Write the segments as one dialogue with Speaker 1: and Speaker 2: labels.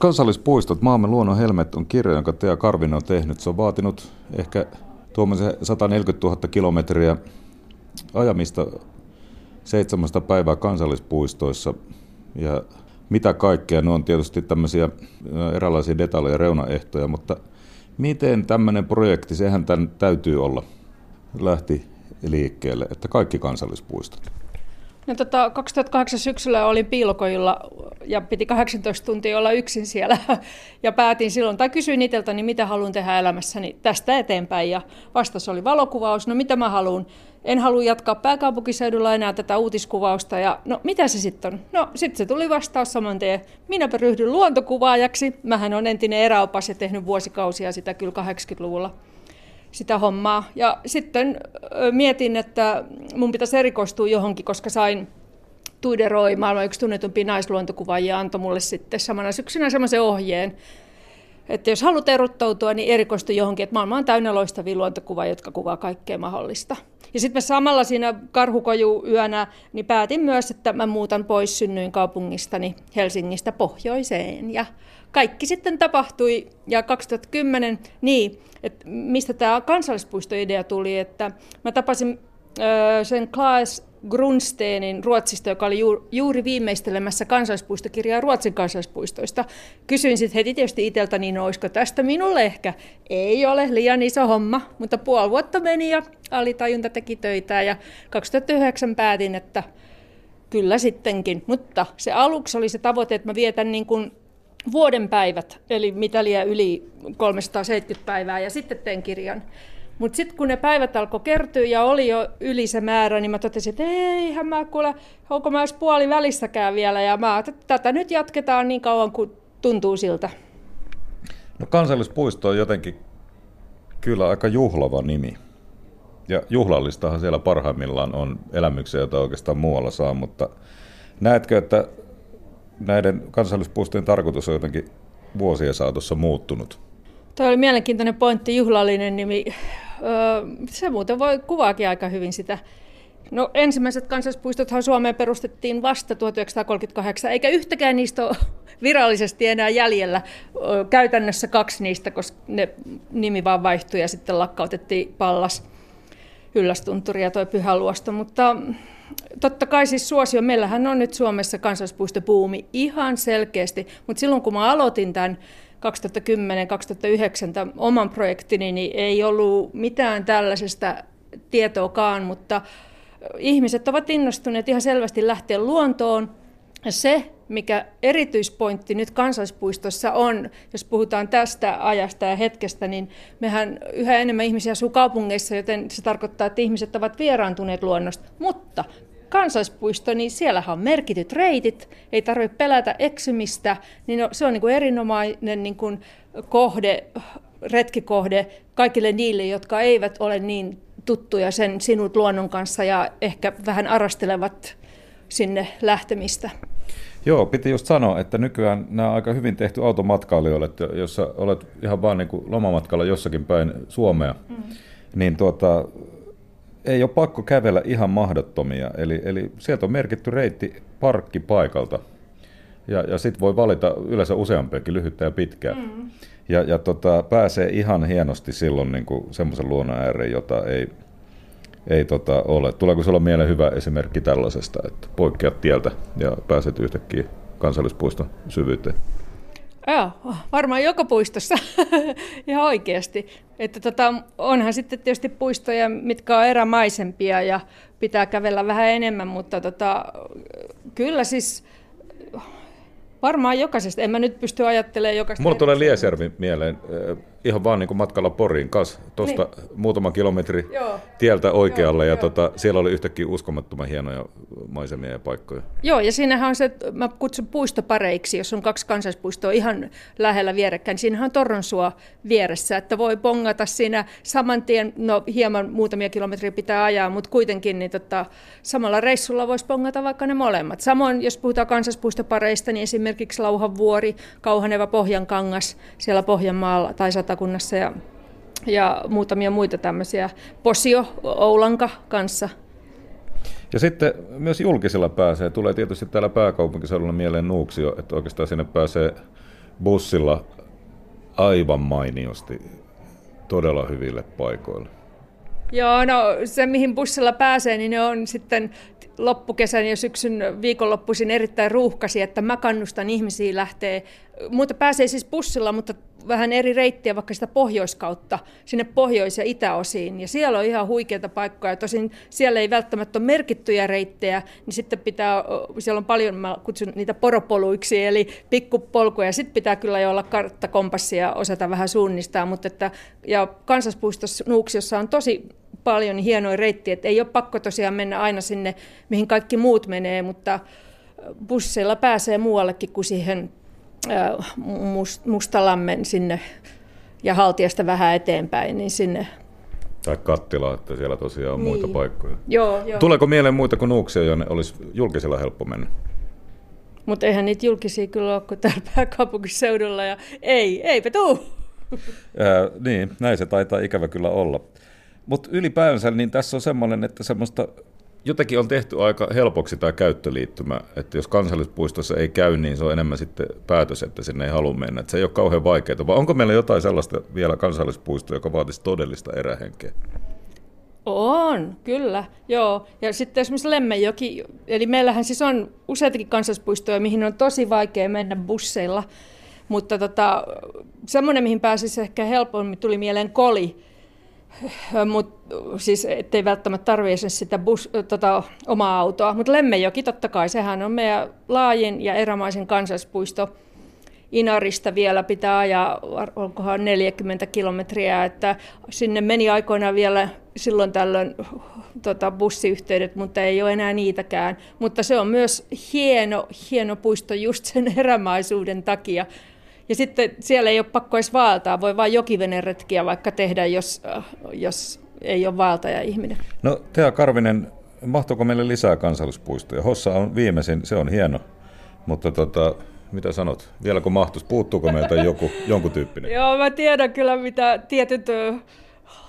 Speaker 1: Kansallispuistot, Maamme luonnon helmet on kirja, jonka Tea Karvinen on tehnyt. Se on vaatinut ehkä tuommoisen 140 000 kilometriä ajamista seitsemästä päivää kansallispuistoissa. Ja mitä kaikkea, ne on tietysti tämmöisiä eräänlaisia detaljeja reunaehtoja, mutta miten tämmöinen projekti, sehän tämän täytyy olla, lähti liikkeelle, että kaikki kansallispuistot?
Speaker 2: No, tota, 2008 syksyllä olin piilokojilla ja piti 18 tuntia olla yksin siellä. Ja päätin silloin, tai kysyin itseltäni, mitä haluan tehdä elämässäni tästä eteenpäin. Ja vastaus oli valokuvaus, no mitä mä haluan, en halua jatkaa pääkaupunkiseudulla enää tätä uutiskuvausta. Ja no mitä se sitten on? No sitten se tuli vastaus saman tien, minäpä ryhdyn luontokuvaajaksi, mähän on entinen eräopas ja tehnyt vuosikausia sitä kyllä 80-luvulla sitä hommaa. Ja sitten mietin, että mun pitäisi erikoistua johonkin, koska sain Tuideroi, maailman yksi tunnetumpi naisluontokuvaajia, antoi mulle sitten samana syksynä semmoisen ohjeen, että jos haluat erottautua, niin erikoistu johonkin, että maailma on täynnä loistavia luontokuvaa, jotka kuvaa kaikkea mahdollista. Ja sitten mä samalla siinä karhukoju yönä niin päätin myös, että mä muutan pois synnyin kaupungistani Helsingistä pohjoiseen. Ja kaikki sitten tapahtui. Ja 2010, niin, että mistä tämä kansallispuistoidea tuli, että mä tapasin sen Klaas Grunsteenin Ruotsista, joka oli juuri viimeistelemässä kansallispuistokirjaa Ruotsin kansallispuistoista. Kysyin sitten heti tietysti itseltäni, niin olisiko tästä minulle ehkä. Ei ole liian iso homma, mutta puoli vuotta meni ja alitajunta teki töitä ja 2009 päätin, että kyllä sittenkin. Mutta se aluksi oli se tavoite, että mä vietän niin kuin vuoden päivät, eli mitä liian yli 370 päivää ja sitten teen kirjan. Mutta sitten kun ne päivät alkoi kertyä ja oli jo yli se määrä, niin mä totesin, että eihän mä kuule, onko mä edes puoli välissäkään vielä. Ja mä että tätä nyt jatketaan niin kauan kuin tuntuu siltä.
Speaker 1: No kansallispuisto on jotenkin kyllä aika juhlava nimi. Ja juhlallistahan siellä parhaimmillaan on elämyksiä, joita oikeastaan muualla saa, mutta näetkö, että näiden kansallispuistojen tarkoitus on jotenkin vuosien saatossa muuttunut?
Speaker 2: Tuo oli mielenkiintoinen pointti, juhlallinen nimi. Se muuten voi kuvaakin aika hyvin sitä. No ensimmäiset kansallispuistothan Suomeen perustettiin vasta 1938, eikä yhtäkään niistä ole virallisesti enää jäljellä. Käytännössä kaksi niistä, koska ne nimi vaan vaihtui ja sitten lakkautettiin Pallas, Yllästunturi ja toi Pyhäluosto. Mutta totta kai siis suosio, meillähän on nyt Suomessa kansallispuistopuumi ihan selkeästi, mutta silloin kun mä aloitin tämän 2010-2009 oman projektini, niin ei ollut mitään tällaisesta tietoakaan, mutta ihmiset ovat innostuneet ihan selvästi lähteä luontoon. Se, mikä erityispointti nyt kansallispuistossa on, jos puhutaan tästä ajasta ja hetkestä, niin mehän yhä enemmän ihmisiä asuu kaupungeissa, joten se tarkoittaa, että ihmiset ovat vieraantuneet luonnosta. Mutta kansallispuisto, niin siellähän on merkityt reitit, ei tarvitse pelätä eksymistä, niin se on niin kuin erinomainen niin kuin kohde, retkikohde kaikille niille, jotka eivät ole niin tuttuja sen sinut luonnon kanssa ja ehkä vähän arastelevat sinne lähtemistä.
Speaker 1: Joo, piti just sanoa, että nykyään nämä on aika hyvin tehty automatkailijoille, että jos olet ihan vaan niin kuin lomamatkalla jossakin päin Suomea, mm. niin tuota, ei ole pakko kävellä ihan mahdottomia. Eli, eli sieltä on merkitty reitti parkkipaikalta. Ja, ja sitten voi valita yleensä useampiakin, lyhyttä ja pitkää. Mm. Ja, ja tota, pääsee ihan hienosti silloin niin semmoisen luonnon ääreen, jota ei, ei tota, ole. Tuleeko sinulla mieleen hyvä esimerkki tällaisesta, että poikkeat tieltä ja pääset yhtäkkiä kansallispuiston syvyyteen?
Speaker 2: Joo, varmaan joka puistossa ihan oikeasti. Että tota, onhan sitten tietysti puistoja, mitkä on erämaisempia ja pitää kävellä vähän enemmän, mutta tota, kyllä siis varmaan jokaisesta. En mä nyt pysty ajattelemaan jokaisesta.
Speaker 1: Mulla tulee Liesjärvi mieleen ihan vaan niin kuin matkalla Poriin kanssa, tuosta niin. muutama kilometri Joo. tieltä oikealle, Joo, ja jo. tota, siellä oli yhtäkkiä uskomattoman hienoja maisemia ja paikkoja.
Speaker 2: Joo, ja siinähän on se, mä kutsun puistopareiksi, jos on kaksi kansallispuistoa ihan lähellä vierekkäin, niin siinähän on Torronsua vieressä, että voi pongata siinä saman tien, no hieman muutamia kilometriä pitää ajaa, mutta kuitenkin niin tota, samalla reissulla voisi pongata vaikka ne molemmat. Samoin, jos puhutaan kansallispuistopareista, niin esimerkiksi Lauhanvuori, Kauhaneva Pohjankangas siellä Pohjanmaalla tai Satakunnassa ja, ja muutamia muita tämmöisiä. Posio Oulanka kanssa.
Speaker 1: Ja sitten myös julkisella pääsee. Tulee tietysti täällä pääkaupunkiseudulla mieleen Nuuksio, että oikeastaan sinne pääsee bussilla aivan mainiosti todella hyville paikoille.
Speaker 2: Joo, no se mihin bussilla pääsee, niin ne on sitten loppukesän ja syksyn viikonloppuisin erittäin ruuhkasi, että mä kannustan ihmisiä lähteä, mutta pääsee siis bussilla, mutta vähän eri reittiä vaikka sitä pohjoiskautta sinne pohjois- ja itäosiin. Ja siellä on ihan huikeita paikkoja. Tosin siellä ei välttämättä ole merkittyjä reittejä, niin sitten pitää, siellä on paljon, mä kutsun niitä poropoluiksi, eli pikkupolkuja. Sitten pitää kyllä jo olla karttakompassia ja osata vähän suunnistaa. Mutta että, ja kansallispuistossa Nuuksiossa on tosi paljon hienoja reittiä, että ei ole pakko tosiaan mennä aina sinne, mihin kaikki muut menee, mutta busseilla pääsee muuallekin kuin siihen Mustalammen sinne ja Haltiasta vähän eteenpäin, niin sinne
Speaker 1: tai kattila, että siellä tosiaan on niin. muita paikkoja.
Speaker 2: Joo, joo.
Speaker 1: Tuleeko mieleen muita kuin Nuuksia, jonne olisi julkisella helppo mennä?
Speaker 2: Mutta eihän niitä julkisia kyllä ole kuin täällä pääkaupunkiseudulla ja ei, eipä tuu.
Speaker 1: Ää, niin, näin se taitaa ikävä kyllä olla. Mutta ylipäänsä niin tässä on semmoinen, että semmoista jotenkin on tehty aika helpoksi tämä käyttöliittymä, että jos kansallispuistossa ei käy, niin se on enemmän sitten päätös, että sinne ei halua mennä. Että se ei ole kauhean vaikeaa, vai onko meillä jotain sellaista vielä kansallispuistoa, joka vaatisi todellista erähenkeä?
Speaker 2: On, kyllä, joo. Ja sitten esimerkiksi Lemmenjoki, eli meillähän siis on useitakin kansallispuistoja, mihin on tosi vaikea mennä busseilla, mutta tota, semmoinen, mihin pääsisi ehkä helpommin, tuli mieleen Koli, Mut, siis ettei välttämättä tarvitse sitä bus, tota, omaa autoa. Mutta Lemmenjoki totta kai, sehän on meidän laajin ja erämaisen kansallispuisto. Inarista vielä pitää ajaa, onkohan 40 kilometriä, että sinne meni aikoinaan vielä silloin tällöin tota, bussiyhteydet, mutta ei ole enää niitäkään. Mutta se on myös hieno, hieno puisto just sen erämaisuuden takia. Ja sitten siellä ei ole pakko edes vaeltaa, voi vain jokiveneretkiä vaikka tehdä, jos, äh, jos ei ole vaeltaja ihminen.
Speaker 1: No Tea Karvinen, mahtuuko meille lisää kansallispuistoja? Hossa on viimeisin, se on hieno, mutta tota, mitä sanot? Vieläkö mahtuisi? Puuttuuko meiltä joku, jonkun tyyppinen?
Speaker 2: Joo, mä tiedän kyllä, mitä tietyt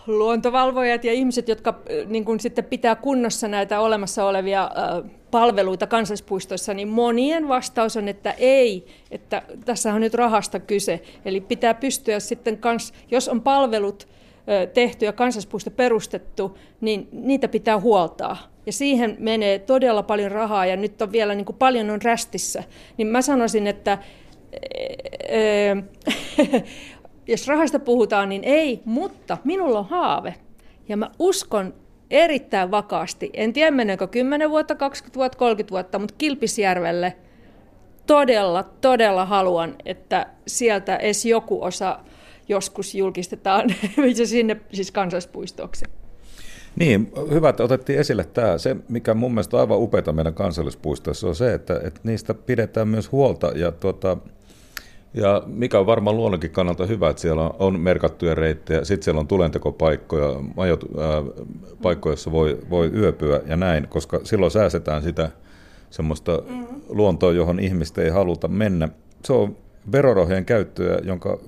Speaker 2: luontovalvojat ja ihmiset, jotka niin kun sitten pitää kunnossa näitä olemassa olevia palveluita kansallispuistoissa, niin monien vastaus on, että ei, että tässä on nyt rahasta kyse. Eli pitää pystyä sitten, kans, jos on palvelut tehty ja kansallispuisto perustettu, niin niitä pitää huoltaa. Ja siihen menee todella paljon rahaa ja nyt on vielä niin kuin paljon on rästissä. Niin mä sanoisin, että jos rahasta puhutaan, niin ei, mutta minulla on haave. Ja mä uskon erittäin vakaasti, en tiedä meneekö 10 vuotta, 20 vuotta, 30 vuotta, mutta Kilpisjärvelle todella, todella haluan, että sieltä edes joku osa joskus julkistetaan sinne siis kansallispuistoksi.
Speaker 1: Niin, hyvä, että otettiin esille tämä. Se, mikä mun mielestä on aivan upeata meidän kansallispuistossa, on se, että, että niistä pidetään myös huolta ja tuota, ja mikä on varmaan luonnonkin kannalta hyvä, että siellä on merkattuja reittejä, sitten siellä on tulentekopaikkoja, majot, ää, paikkoja, joissa voi, voi yöpyä ja näin, koska silloin säästetään sitä semmoista mm. luontoa, johon ihmistä ei haluta mennä. Se on verorahojen käyttöä, jonka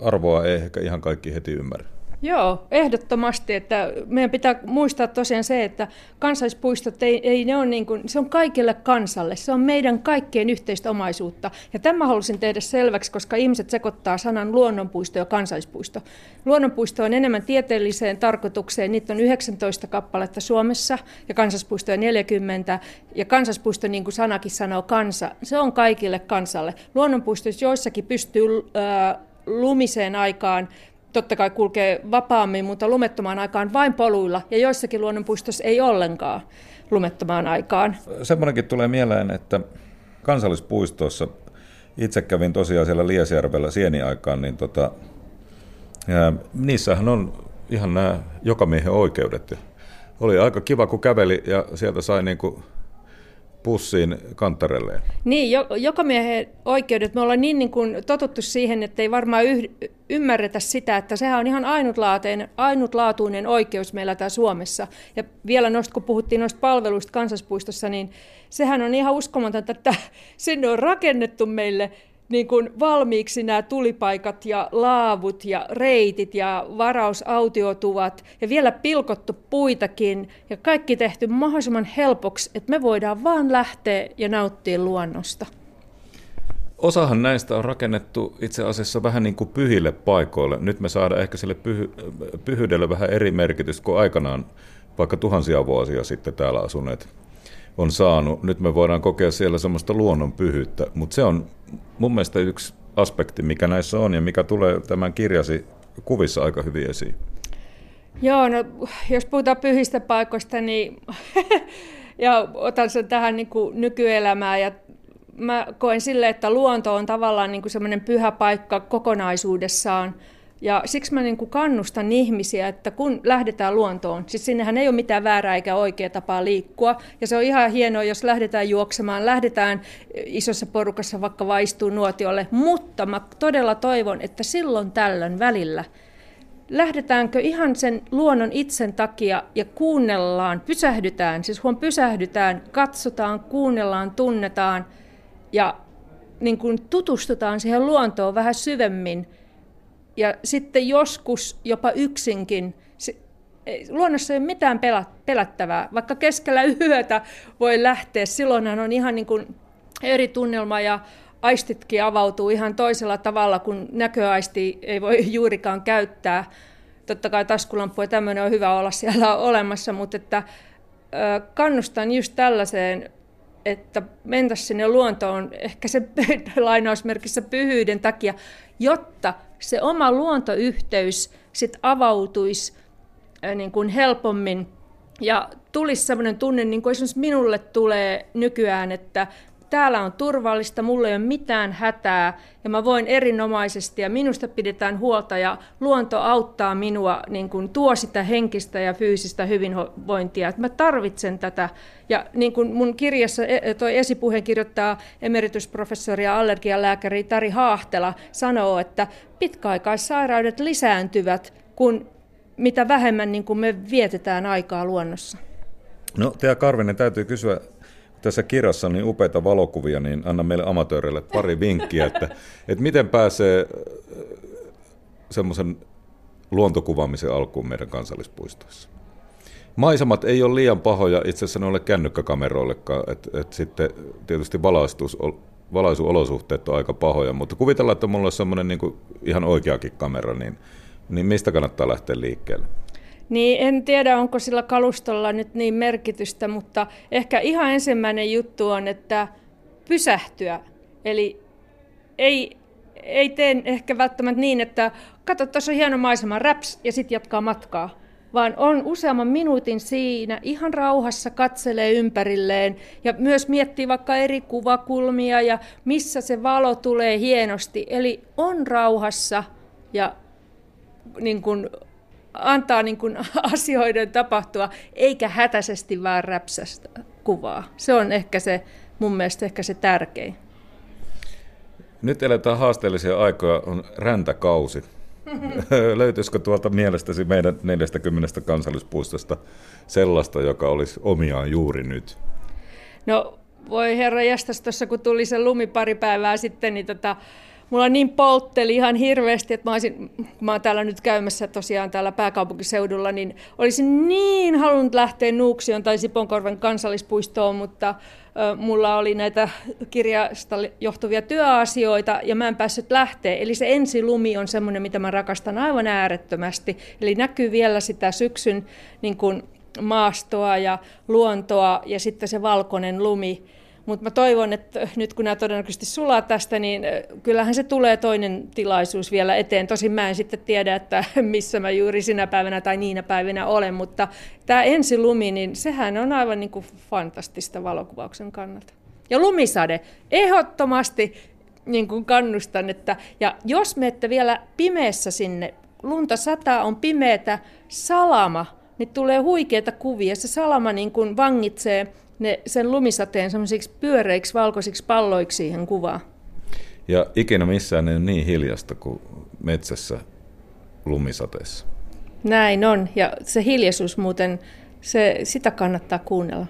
Speaker 1: arvoa ei ehkä ihan kaikki heti ymmärrä.
Speaker 2: Joo, ehdottomasti. Että meidän pitää muistaa tosiaan se, että kansallispuistot ei, ei ne on niin kuin, se on kaikille kansalle. Se on meidän kaikkien yhteistä omaisuutta. Ja tämä halusin tehdä selväksi, koska ihmiset sekoittaa sanan luonnonpuisto ja kansallispuisto. Luonnonpuisto on enemmän tieteelliseen tarkoitukseen. Niitä on 19 kappaletta Suomessa ja kansallispuistoja 40. Ja kansallispuisto, niin kuin sanakin sanoo, kansa, se on kaikille kansalle. Luonnonpuistoissa joissakin pystyy äh, lumiseen aikaan totta kai kulkee vapaammin, mutta lumettomaan aikaan vain poluilla ja joissakin luonnonpuistossa ei ollenkaan lumettomaan aikaan.
Speaker 1: Semmoinenkin tulee mieleen, että kansallispuistossa, itse kävin tosiaan siellä Liesjärvellä sieniaikaan, niin tota, ja niissähän on ihan nämä jokamiehen oikeudet. Oli aika kiva, kun käveli ja sieltä sai niin kuin pussiin kanttarelleen.
Speaker 2: Niin, jo, joka miehen oikeudet. Me ollaan niin, niin kuin totuttu siihen, että ei varmaan yh, ymmärretä sitä, että sehän on ihan ainutlaatuinen, ainutlaatuinen oikeus meillä täällä Suomessa. Ja vielä noista, kun puhuttiin noista palveluista kansallispuistossa, niin sehän on ihan uskomatonta, että sinne on rakennettu meille niin kuin valmiiksi nämä tulipaikat ja laavut ja reitit ja varausautiotuvat ja vielä pilkottu puitakin ja kaikki tehty mahdollisimman helpoksi, että me voidaan vaan lähteä ja nauttia luonnosta.
Speaker 1: osahan näistä on rakennettu itse asiassa vähän niin kuin pyhille paikoille. Nyt me saadaan ehkä sille pyhy, pyhyydelle vähän eri merkitys kuin aikanaan vaikka tuhansia vuosia sitten täällä asuneet on saanut. Nyt me voidaan kokea siellä semmoista luonnon pyhyyttä, mutta se on mun mielestä yksi aspekti, mikä näissä on ja mikä tulee tämän kirjasi kuvissa aika hyvin esiin.
Speaker 2: Joo, no jos puhutaan pyhistä paikoista, niin ja otan sen tähän niin kuin nykyelämään ja mä koen sille, että luonto on tavallaan niin semmoinen pyhä paikka kokonaisuudessaan. Ja siksi mä niin kuin kannustan ihmisiä, että kun lähdetään luontoon, siis sinnehän ei ole mitään väärää eikä oikea tapaa liikkua. Ja se on ihan hienoa, jos lähdetään juoksemaan, lähdetään isossa porukassa vaikka vaistuu nuotiolle. Mutta mä todella toivon, että silloin tällöin välillä lähdetäänkö ihan sen luonnon itsen takia ja kuunnellaan, pysähdytään, siis huom pysähdytään, katsotaan, kuunnellaan, tunnetaan ja niin kuin tutustutaan siihen luontoon vähän syvemmin. Ja sitten joskus jopa yksinkin. Luonnossa ei ole mitään pelättävää. Vaikka keskellä yötä voi lähteä, silloinhan on ihan niin kuin eri tunnelma ja aistitkin avautuu ihan toisella tavalla, kun näköaisti ei voi juurikaan käyttää. Totta kai taskulamppu ja tämmöinen on hyvä olla siellä olemassa, mutta että kannustan just tällaiseen, että mentäisiin sinne luontoon ehkä se lainausmerkissä pyhyyden takia, jotta se oma luontoyhteys sit avautuisi niin kuin helpommin. Ja tulisi sellainen tunne, niin kuin esimerkiksi minulle tulee nykyään, että täällä on turvallista, mulla ei ole mitään hätää ja mä voin erinomaisesti ja minusta pidetään huolta ja luonto auttaa minua, niin kuin tuo sitä henkistä ja fyysistä hyvinvointia. Että mä tarvitsen tätä ja niin kuin mun kirjassa e, toi esipuheen kirjoittaa emeritusprofessori ja allergialääkäri Tari Haahtela sanoo, että pitkäaikaissairaudet lisääntyvät, kun mitä vähemmän niin kuin me vietetään aikaa luonnossa.
Speaker 1: No, Tea Karvinen, täytyy kysyä tässä kirjassa on niin upeita valokuvia, niin anna meille amatööreille pari vinkkiä, että, että miten pääsee äh, semmoisen luontokuvaamisen alkuun meidän kansallispuistoissa. Maisemat ei ole liian pahoja itse asiassa noille kännykkäkameroillekaan, että et sitten tietysti valaistus, valaisuolosuhteet on aika pahoja, mutta kuvitellaan, että mulla on semmoinen niin ihan oikeakin kamera, niin, niin mistä kannattaa lähteä liikkeelle?
Speaker 2: Niin en tiedä, onko sillä kalustolla nyt niin merkitystä, mutta ehkä ihan ensimmäinen juttu on, että pysähtyä. Eli ei, ei tee ehkä välttämättä niin, että katso, tuossa on hieno maisema, raps, ja sitten jatkaa matkaa. Vaan on useamman minuutin siinä, ihan rauhassa katselee ympärilleen ja myös miettii vaikka eri kuvakulmia ja missä se valo tulee hienosti. Eli on rauhassa ja niin kuin antaa niin kuin asioiden tapahtua, eikä hätäisesti vaan räpsästä kuvaa. Se on ehkä se, mun mielestä ehkä se tärkein.
Speaker 1: Nyt eletään haasteellisia aikoja, on räntäkausi. Löytyisikö tuolta mielestäsi meidän 40 kansallispuistosta sellaista, joka olisi omiaan juuri nyt?
Speaker 2: No voi herra jästäs, tuossa kun tuli se lumi pari päivää sitten, niin tota, mulla niin poltteli ihan hirveästi, että mä, olisin, kun mä oon täällä nyt käymässä tosiaan täällä pääkaupunkiseudulla, niin olisin niin halunnut lähteä Nuuksion tai Siponkorven kansallispuistoon, mutta mulla oli näitä kirjasta johtuvia työasioita ja mä en päässyt lähteä. Eli se ensilumi on semmoinen, mitä mä rakastan aivan äärettömästi. Eli näkyy vielä sitä syksyn niin kuin maastoa ja luontoa ja sitten se valkoinen lumi. Mutta mä toivon, että nyt kun nämä todennäköisesti sulaa tästä, niin kyllähän se tulee toinen tilaisuus vielä eteen. Tosin mä en sitten tiedä, että missä mä juuri sinä päivänä tai niinä päivinä olen, mutta tämä ensilumi, niin sehän on aivan niin kuin fantastista valokuvauksen kannalta. Ja lumisade, ehdottomasti niin kuin kannustan, että ja jos menette vielä pimeässä sinne, lunta sataa, on pimeätä, salama, niin tulee huikeita kuvia. Se salama niin kuin vangitsee ne, sen lumisateen semmoisiksi pyöreiksi valkoisiksi palloiksi siihen kuvaan.
Speaker 1: Ja ikinä missään ei ole niin hiljasta kuin metsässä lumisateessa.
Speaker 2: Näin on, ja se hiljaisuus muuten, se, sitä kannattaa kuunnella.